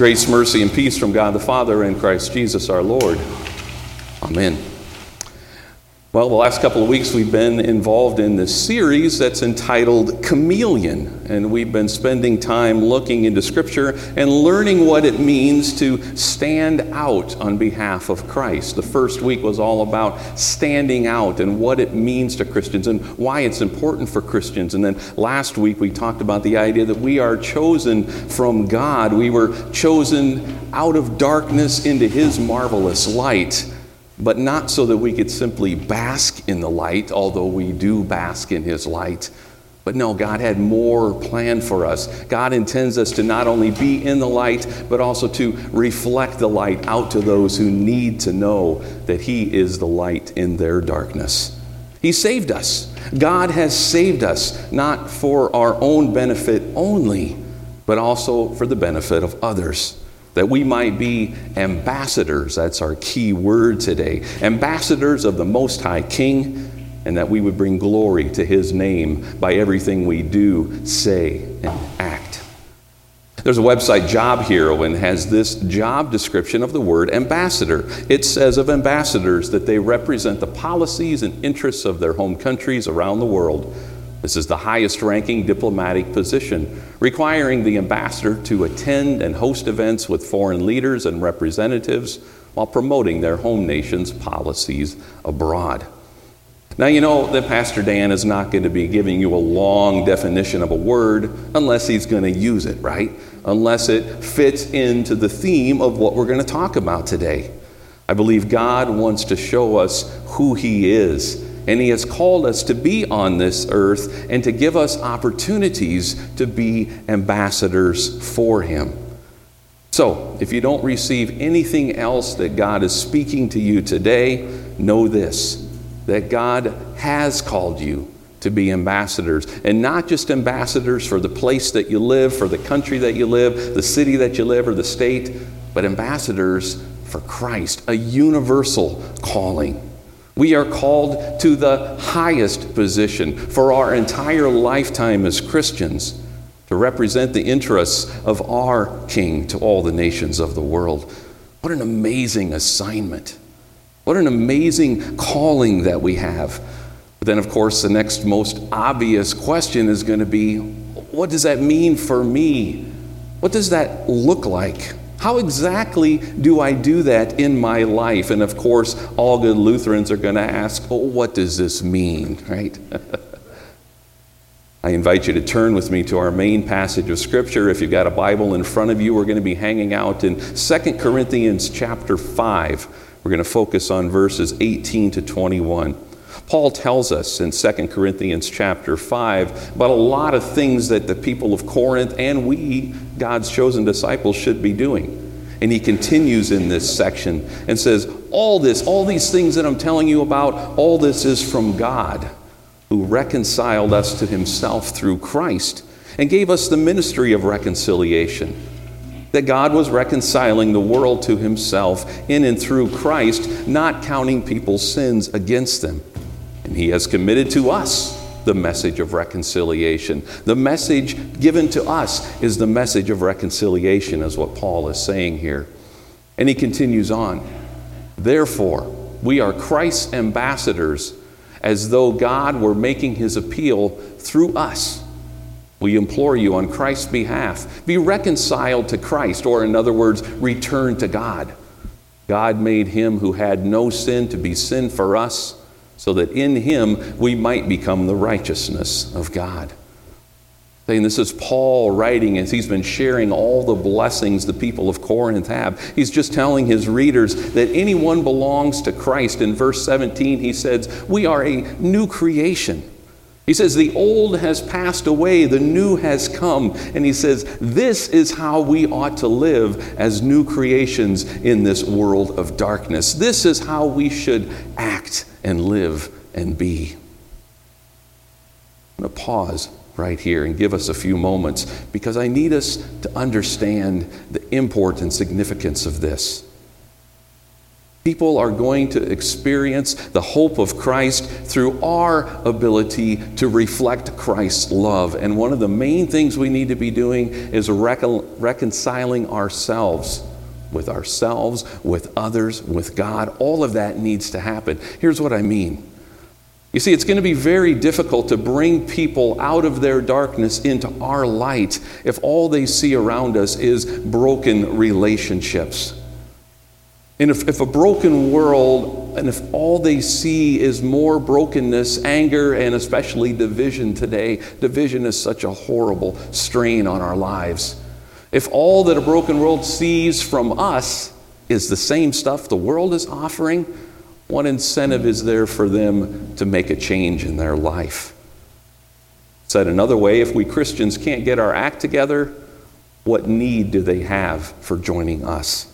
Grace, mercy, and peace from God the Father and Christ Jesus our Lord. Amen. Well, the last couple of weeks we've been involved in this series that's entitled Chameleon, and we've been spending time looking into Scripture and learning what it means to stand out on behalf of Christ. The first week was all about standing out and what it means to Christians and why it's important for Christians. And then last week we talked about the idea that we are chosen from God, we were chosen out of darkness into His marvelous light but not so that we could simply bask in the light, although we do bask in His light. But no, God had more planned for us. God intends us to not only be in the light, but also to reflect the light out to those who need to know that He is the light in their darkness. He saved us. God has saved us, not for our own benefit only, but also for the benefit of others that we might be ambassadors. That's our key word today. Ambassadors of the Most High King, and that we would bring glory to His name by everything we do, say, and act. There's a website, Job Hero, and has this job description of the word ambassador. It says of ambassadors that they represent the policies and interests of their home countries around the world this is the highest ranking diplomatic position, requiring the ambassador to attend and host events with foreign leaders and representatives while promoting their home nation's policies abroad. Now, you know that Pastor Dan is not going to be giving you a long definition of a word unless he's going to use it, right? Unless it fits into the theme of what we're going to talk about today. I believe God wants to show us who He is and He has called us to be on this earth and to give us opportunities to be ambassadors for Him. So, if you don't receive anything else that God is speaking to you today, know this that God has called you to be ambassadors. And not just ambassadors for the place that you live, for the country that you live, the city that you live, or the state, but ambassadors for Christ, a universal calling. We are called to the highest position for our entire lifetime as Christians to represent the interests of our King to all the nations of the world. What an amazing assignment! What an amazing calling that we have. But then, of course, the next most obvious question is going to be what does that mean for me? What does that look like? How exactly do I do that in my life? And of course, all good Lutherans are going to ask, what does this mean, right? I invite you to turn with me to our main passage of Scripture. If you've got a Bible in front of you, we're going to be hanging out in 2 Corinthians chapter 5. We're going to focus on verses 18 to 21. Paul tells us in 2 Corinthians chapter 5 about a lot of things that the people of Corinth and we, God's chosen disciples, should be doing. And he continues in this section and says, All this, all these things that I'm telling you about, all this is from God who reconciled us to himself through Christ and gave us the ministry of reconciliation. That God was reconciling the world to himself in and through Christ, not counting people's sins against them. And he has committed to us the message of reconciliation. The message given to us is the message of reconciliation, is what Paul is saying here. And he continues on. Therefore, we are Christ's ambassadors as though God were making his appeal through us. We implore you on Christ's behalf be reconciled to Christ, or in other words, return to God. God made him who had no sin to be sin for us so that in him we might become the righteousness of God. Saying this is Paul writing as he's been sharing all the blessings the people of Corinth have. He's just telling his readers that anyone belongs to Christ. In verse 17, he says, We are a new creation. He says, The old has passed away, the new has come. And he says, This is how we ought to live as new creations in this world of darkness. This is how we should act and live and be. I'm going to pause right here and give us a few moments because I need us to understand the import and significance of this. People are going to experience the hope of Christ through our ability to reflect Christ's love. And one of the main things we need to be doing is recon- reconciling ourselves with ourselves, with others, with God. All of that needs to happen. Here's what I mean. You see, it's going to be very difficult to bring people out of their darkness into our light if all they see around us is broken relationships. And if, if a broken world, and if all they see is more brokenness, anger, and especially division today, division is such a horrible strain on our lives. If all that a broken world sees from us is the same stuff the world is offering, what incentive is there for them to make a change in their life? Said another way, if we Christians can't get our act together, what need do they have for joining us?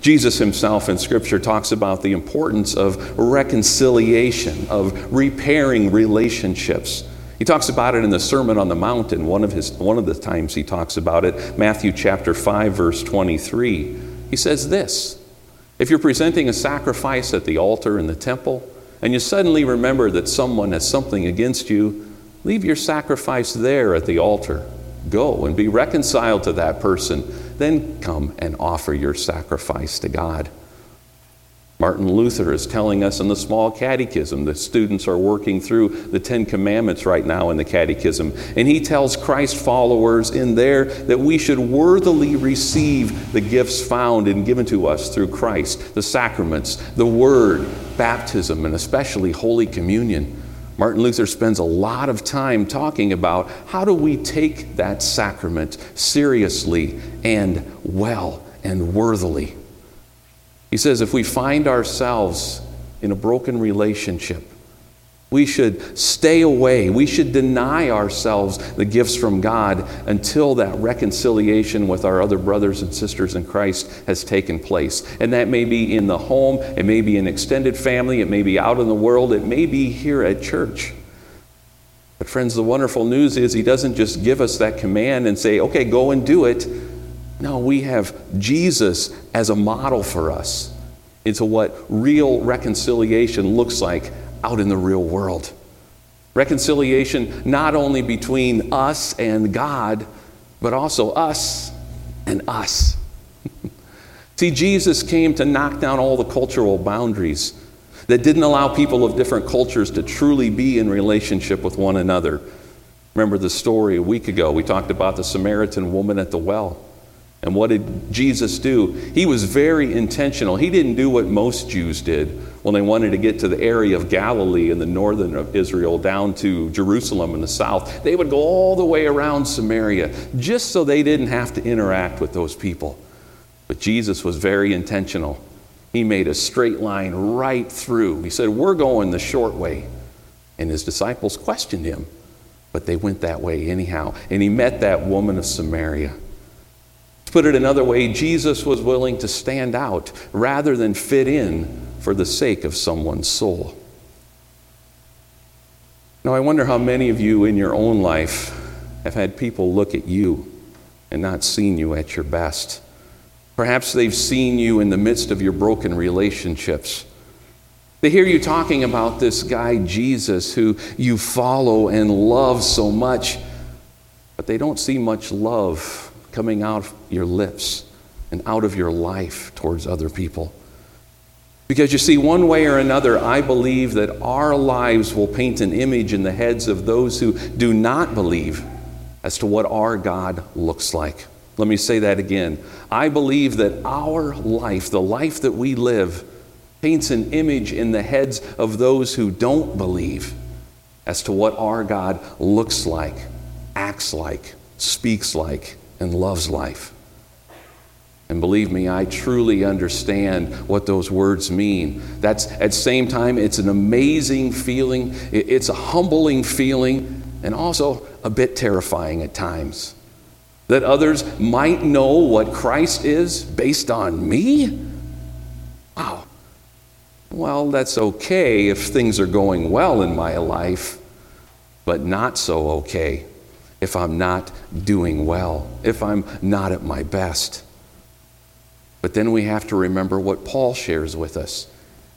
Jesus himself in Scripture talks about the importance of reconciliation, of repairing relationships. He talks about it in the Sermon on the Mountain. One of, his, one of the times he talks about it, Matthew chapter 5, verse 23. He says this If you're presenting a sacrifice at the altar in the temple, and you suddenly remember that someone has something against you, leave your sacrifice there at the altar. Go and be reconciled to that person then come and offer your sacrifice to God. Martin Luther is telling us in the small catechism, the students are working through the Ten Commandments right now in the catechism, and he tells Christ followers in there that we should worthily receive the gifts found and given to us through Christ, the sacraments, the Word, baptism, and especially Holy Communion. Martin Luther spends a lot of time talking about how do we take that sacrament seriously and well and worthily. He says if we find ourselves in a broken relationship, we should stay away. We should deny ourselves the gifts from God until that reconciliation with our other brothers and sisters in Christ has taken place. And that may be in the home, it may be in extended family, it may be out in the world, it may be here at church. But, friends, the wonderful news is He doesn't just give us that command and say, okay, go and do it. No, we have Jesus as a model for us into what real reconciliation looks like out in the real world. Reconciliation not only between us and God, but also us and us. See, Jesus came to knock down all the cultural boundaries that didn't allow people of different cultures to truly be in relationship with one another. Remember the story a week ago? We talked about the Samaritan woman at the well. And what did Jesus do? He was very intentional. He didn't do what most Jews did when they wanted to get to the area of Galilee in the northern of Israel down to Jerusalem in the south. They would go all the way around Samaria just so they didn't have to interact with those people. But Jesus was very intentional. He made a straight line right through. He said, We're going the short way. And his disciples questioned him, but they went that way anyhow. And he met that woman of Samaria put it another way, Jesus was willing to stand out rather than fit in for the sake of someone's soul. Now, I wonder how many of you in your own life have had people look at you and not seen you at your best. Perhaps they've seen you in the midst of your broken relationships. They hear you talking about this guy, Jesus, who you follow and love so much, but they don't see much love coming out of your lips and out of your life towards other people. Because you see, one way or another, I believe that our lives will paint an image in the heads of those who do not believe as to what our God looks like. Let me say that again. I believe that our life, the life that we live, paints an image in the heads of those who don't believe as to what our God looks like, acts like, speaks like, and loves life. And believe me, I truly understand what those words mean. That's at the same time, it's an amazing feeling, it's a humbling feeling, and also a bit terrifying at times. That others might know what Christ is based on me? Wow. Well, that's okay if things are going well in my life, but not so okay if I'm not doing well, if I'm not at my best. But then we have to remember what Paul shares with us.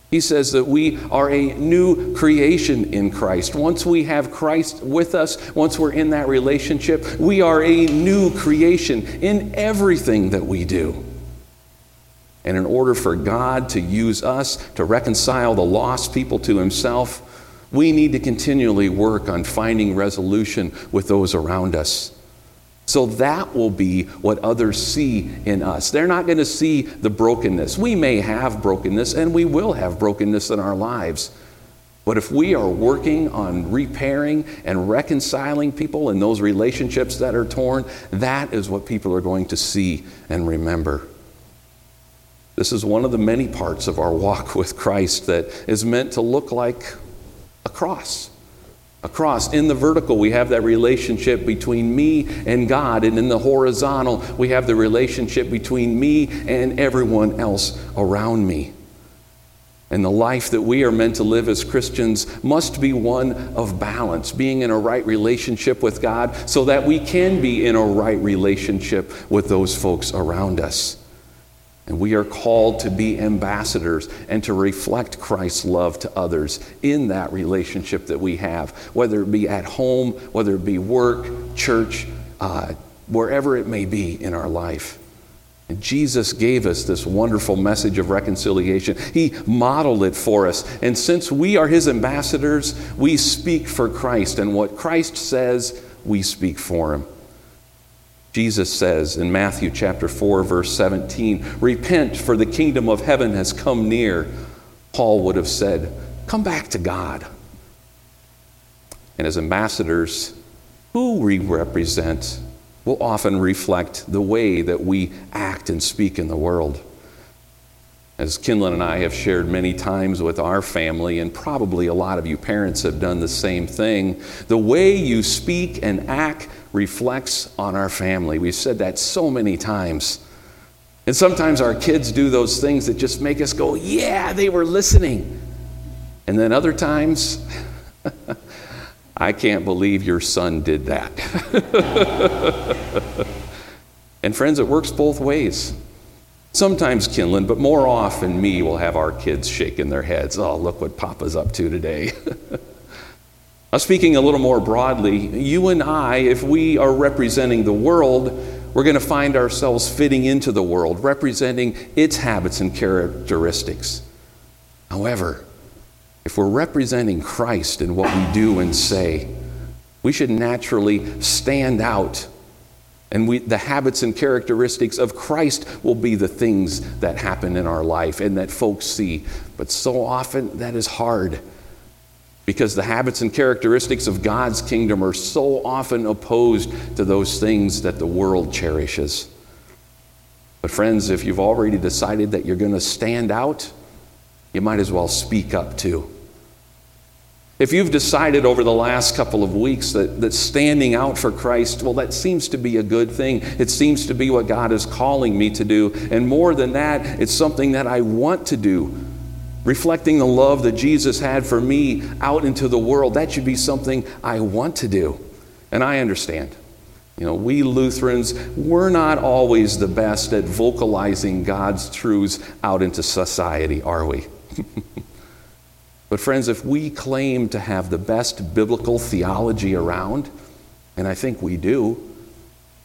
He says that we are a new creation in Christ. Once we have Christ with us, once we're in that relationship, we are a new creation in everything that we do. And in order for God to use us to reconcile the lost people to Himself, we need to continually work on finding resolution with those around us. So that will be what others see in us. They're not going to see the brokenness. We may have brokenness, and we will have brokenness in our lives. But if we are working on repairing and reconciling people in those relationships that are torn, that is what people are going to see and remember. This is one of the many parts of our walk with Christ that is meant to look like a cross. In the vertical, we have that relationship between me and God, and in the horizontal, we have the relationship between me and everyone else around me. And the life that we are meant to live as Christians must be one of balance, being in a right relationship with God so that we can be in a right relationship with those folks around us. And we are called to be ambassadors and to reflect Christ's love to others in that relationship that we have, whether it be at home, whether it be work, church, uh, wherever it may be in our life. And Jesus gave us this wonderful message of reconciliation. He modeled it for us. And since we are his ambassadors, we speak for Christ. And what Christ says, we speak for him. Jesus says in Matthew chapter 4 verse 17, "Repent for the kingdom of heaven has come near." Paul would have said, "Come back to God." And as ambassadors, who we represent will often reflect the way that we act and speak in the world. As Kinlan and I have shared many times with our family, and probably a lot of you parents have done the same thing, the way you speak and act reflects on our family. We've said that so many times. And sometimes our kids do those things that just make us go, yeah, they were listening. And then other times, I can't believe your son did that. and friends, it works both ways. Sometimes Kinlan, but more often me will have our kids shaking their heads. Oh, look what Papa's up to today. Now, speaking a little more broadly, you and I, if we are representing the world, we're going to find ourselves fitting into the world, representing its habits and characteristics. However, if we're representing Christ in what we do and say, we should naturally stand out. And we, the habits and characteristics of Christ will be the things that happen in our life and that folks see. But so often that is hard because the habits and characteristics of God's kingdom are so often opposed to those things that the world cherishes. But, friends, if you've already decided that you're going to stand out, you might as well speak up too. If you've decided over the last couple of weeks that, that standing out for Christ, well, that seems to be a good thing. It seems to be what God is calling me to do. And more than that, it's something that I want to do reflecting the love that Jesus had for me out into the world. That should be something I want to do. And I understand. You know, we Lutherans, we're not always the best at vocalizing God's truths out into society, are we? but, friends, if we claim to have the best biblical theology around, and I think we do,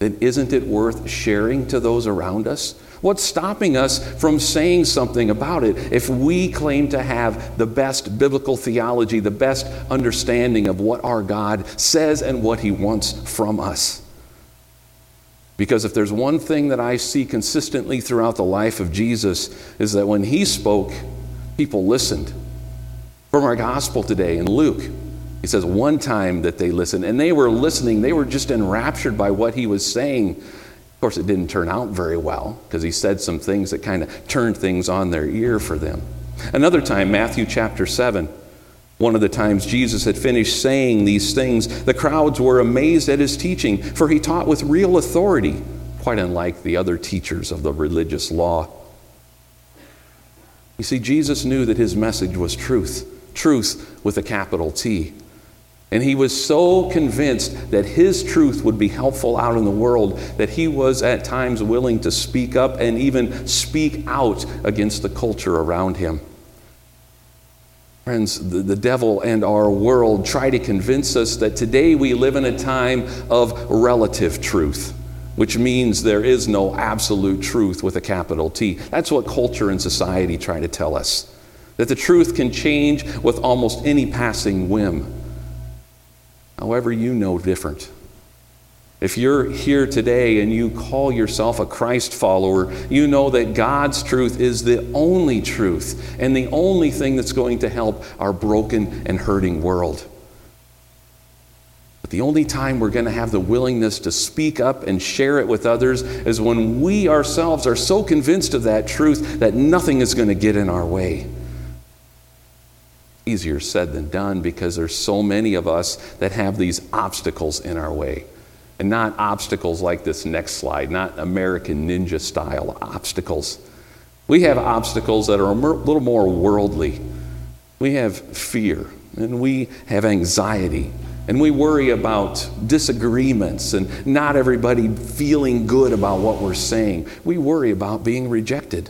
then isn't it worth sharing to those around us? What's stopping us from saying something about it if we claim to have the best biblical theology, the best understanding of what our God says and what He wants from us? Because if there's one thing that I see consistently throughout the life of Jesus, is that when He spoke, people listened. From our gospel today in Luke, he says one time that they listened, and they were listening, they were just enraptured by what he was saying course, it didn't turn out very well because he said some things that kind of turned things on their ear for them. Another time, Matthew chapter 7, one of the times Jesus had finished saying these things, the crowds were amazed at his teaching, for he taught with real authority, quite unlike the other teachers of the religious law. You see, Jesus knew that his message was truth, truth with a capital T. And he was so convinced that his truth would be helpful out in the world that he was at times willing to speak up and even speak out against the culture around him. Friends, the, the devil and our world try to convince us that today we live in a time of relative truth, which means there is no absolute truth with a capital T. That's what culture and society try to tell us. That the truth can change with almost any passing whim. However, you know different. If you're here today and you call yourself a Christ follower, you know that God's truth is the only truth and the only thing that's going to help our broken and hurting world. But the only time we're going to have the willingness to speak up and share it with others is when we ourselves are so convinced of that truth that nothing is going to get in our way easier said than done because there's so many of us that have these obstacles in our way. And not obstacles like this next slide, not American ninja style obstacles. We have obstacles that are a little more worldly. We have fear and we have anxiety and we worry about disagreements and not everybody feeling good about what we're saying. We worry about being rejected.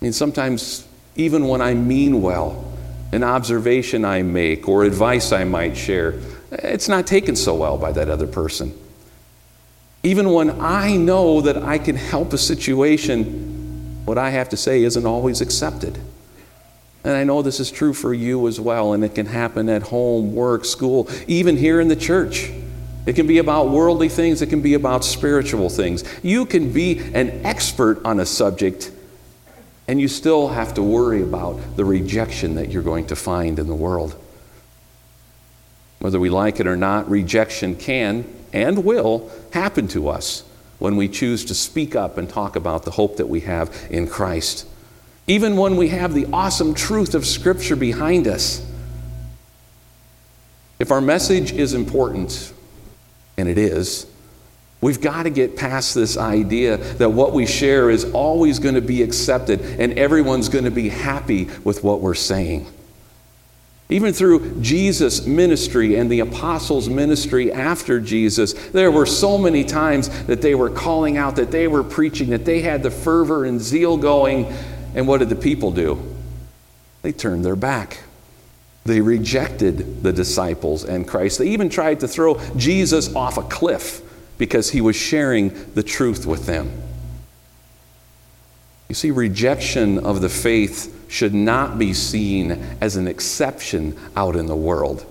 I mean, sometimes even when I mean well, an observation I make or advice I might share, it's not taken so well by that other person. Even when I know that I can help a situation, what I have to say isn't always accepted. And I know this is true for you as well, and it can happen at home, work, school, even here in the church. It can be about worldly things, it can be about spiritual things. You can be an expert on a subject and you still have to worry about the rejection that you're going to find in the world. Whether we like it or not, rejection can and will happen to us when we choose to speak up and talk about the hope that we have in Christ. Even when we have the awesome truth of Scripture behind us. If our message is important, and it is, We've got to get past this idea that what we share is always going to be accepted and everyone's going to be happy with what we're saying. Even through Jesus' ministry and the apostles' ministry after Jesus, there were so many times that they were calling out, that they were preaching, that they had the fervor and zeal going. And what did the people do? They turned their back. They rejected the disciples and Christ. They even tried to throw Jesus off a cliff because he was sharing the truth with them. You see, rejection of the faith should not be seen as an exception out in the world,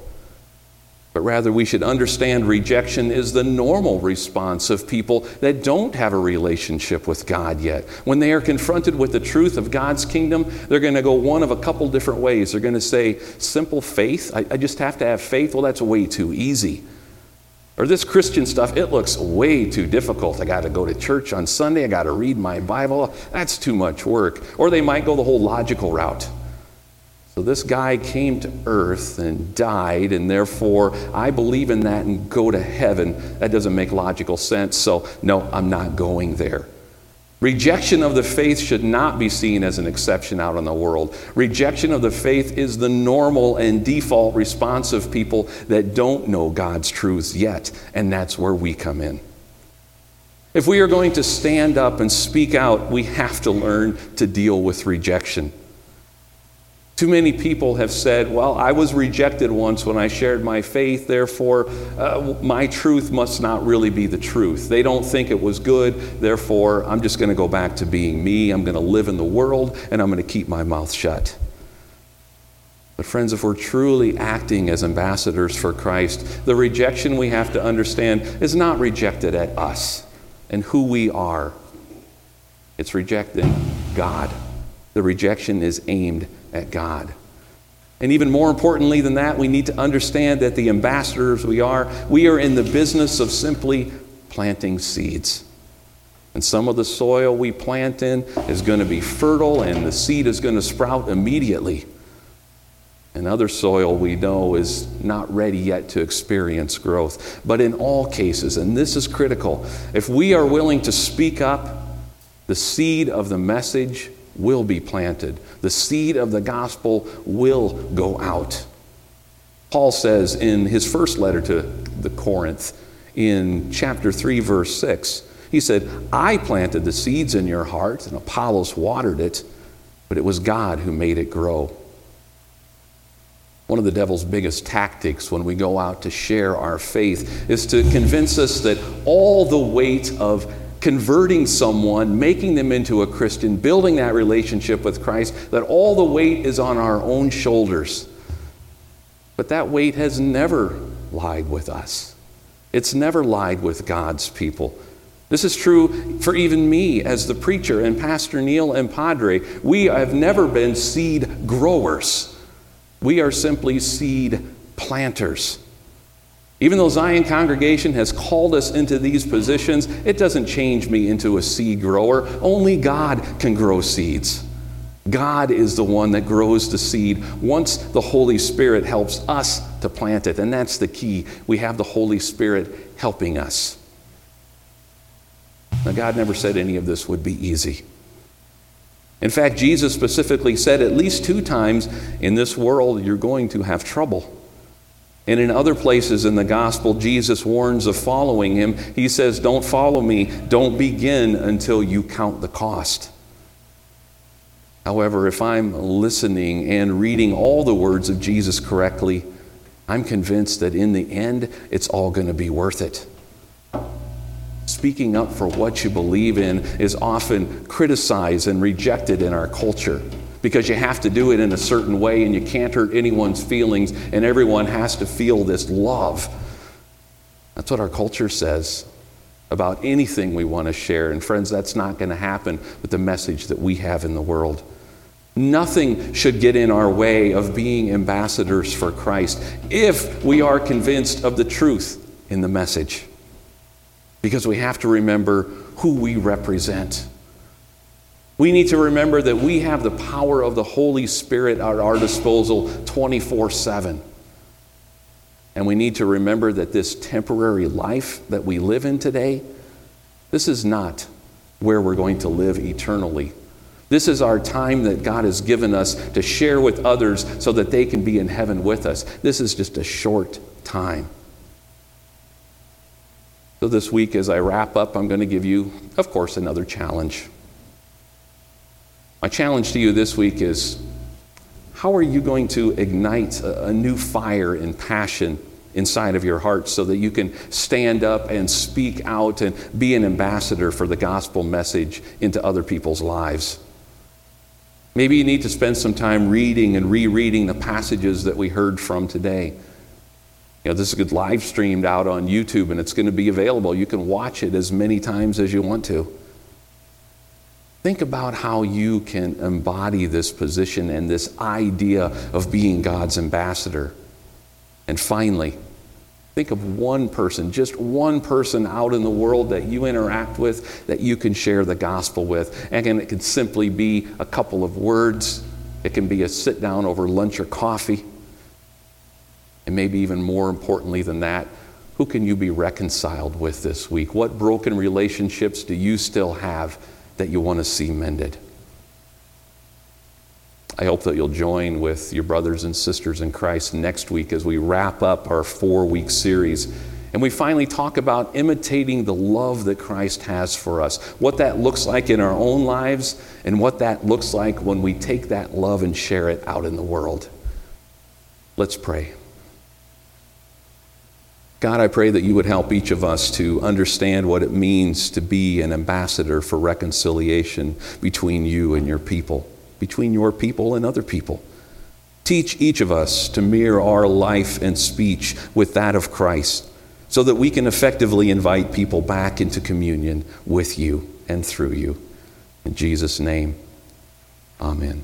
but rather we should understand rejection is the normal response of people that don't have a relationship with God yet. When they are confronted with the truth of God's kingdom, they're going to go one of a couple different ways. They're going to say, simple faith, I, I just have to have faith. Well, that's way too easy. Or this Christian stuff, it looks way too difficult. I got to go to church on Sunday, I got to read my Bible. That's too much work. Or they might go the whole logical route. So this guy came to earth and died, and therefore I believe in that and go to heaven. That doesn't make logical sense, so no, I'm not going there. Rejection of the faith should not be seen as an exception out in the world. Rejection of the faith is the normal and default response of people that don't know God's truths yet, and that's where we come in. If we are going to stand up and speak out, we have to learn to deal with rejection. Too many people have said, Well, I was rejected once when I shared my faith, therefore, uh, my truth must not really be the truth. They don't think it was good, therefore, I'm just going to go back to being me. I'm going to live in the world, and I'm going to keep my mouth shut. But, friends, if we're truly acting as ambassadors for Christ, the rejection we have to understand is not rejected at us and who we are, it's rejecting God. The rejection is aimed at God. And even more importantly than that, we need to understand that the ambassadors we are, we are in the business of simply planting seeds. And some of the soil we plant in is going to be fertile and the seed is going to sprout immediately. And other soil we know is not ready yet to experience growth. But in all cases, and this is critical, if we are willing to speak up, the seed of the message will be planted. The seed of the gospel will go out. Paul says in his first letter to the Corinth in chapter 3 verse 6. He said, "I planted the seeds in your heart and Apollos watered it, but it was God who made it grow." One of the devil's biggest tactics when we go out to share our faith is to convince us that all the weight of converting someone, making them into a Christian, building that relationship with Christ, that all the weight is on our own shoulders. But that weight has never lied with us. It's never lied with God's people. This is true for even me as the preacher and Pastor Neil and Padre. We have never been seed growers. We are simply seed planters. Even though Zion Congregation has called us into these positions, it doesn't change me into a seed grower. Only God can grow seeds. God is the one that grows the seed once the Holy Spirit helps us to plant it. And that's the key. We have the Holy Spirit helping us. Now, God never said any of this would be easy. In fact, Jesus specifically said at least two times in this world, you're going to have trouble. And in other places in the gospel, Jesus warns of following him. He says, Don't follow me, don't begin until you count the cost. However, if I'm listening and reading all the words of Jesus correctly, I'm convinced that in the end, it's all going to be worth it. Speaking up for what you believe in is often criticized and rejected in our culture because you have to do it in a certain way and you can't hurt anyone's feelings and everyone has to feel this love. That's what our culture says about anything we want to share. And friends, that's not going to happen with the message that we have in the world. Nothing should get in our way of being ambassadors for Christ if we are convinced of the truth in the message because we have to remember who we represent. We need to remember that we have the power of the Holy Spirit at our disposal 24 7. And we need to remember that this temporary life that we live in today, this is not where we're going to live eternally. This is our time that God has given us to share with others so that they can be in heaven with us. This is just a short time. So, this week, as I wrap up, I'm going to give you, of course, another challenge. My challenge to you this week is how are you going to ignite a, a new fire and passion inside of your heart so that you can stand up and speak out and be an ambassador for the gospel message into other people's lives? Maybe you need to spend some time reading and rereading the passages that we heard from today. You know, this is good live streamed out on YouTube and it's going to be available. You can watch it as many times as you want to. Think about how you can embody this position and this idea of being God's ambassador. And finally, think of one person, just one person out in the world that you interact with that you can share the gospel with. And it can simply be a couple of words, it can be a sit down over lunch or coffee. And maybe even more importantly than that, who can you be reconciled with this week? What broken relationships do you still have that you want to see mended? I hope that you'll join with your brothers and sisters in Christ next week as we wrap up our four week series. And we finally talk about imitating the love that Christ has for us, what that looks like in our own lives, and what that looks like when we take that love and share it out in the world. Let's pray. God, I pray that you would help each of us to understand what it means to be an ambassador for reconciliation between you and your people, between your people and other people. Teach each of us to mirror our life and speech with that of Christ so that we can effectively invite people back into communion with you and through you. In Jesus' name, amen.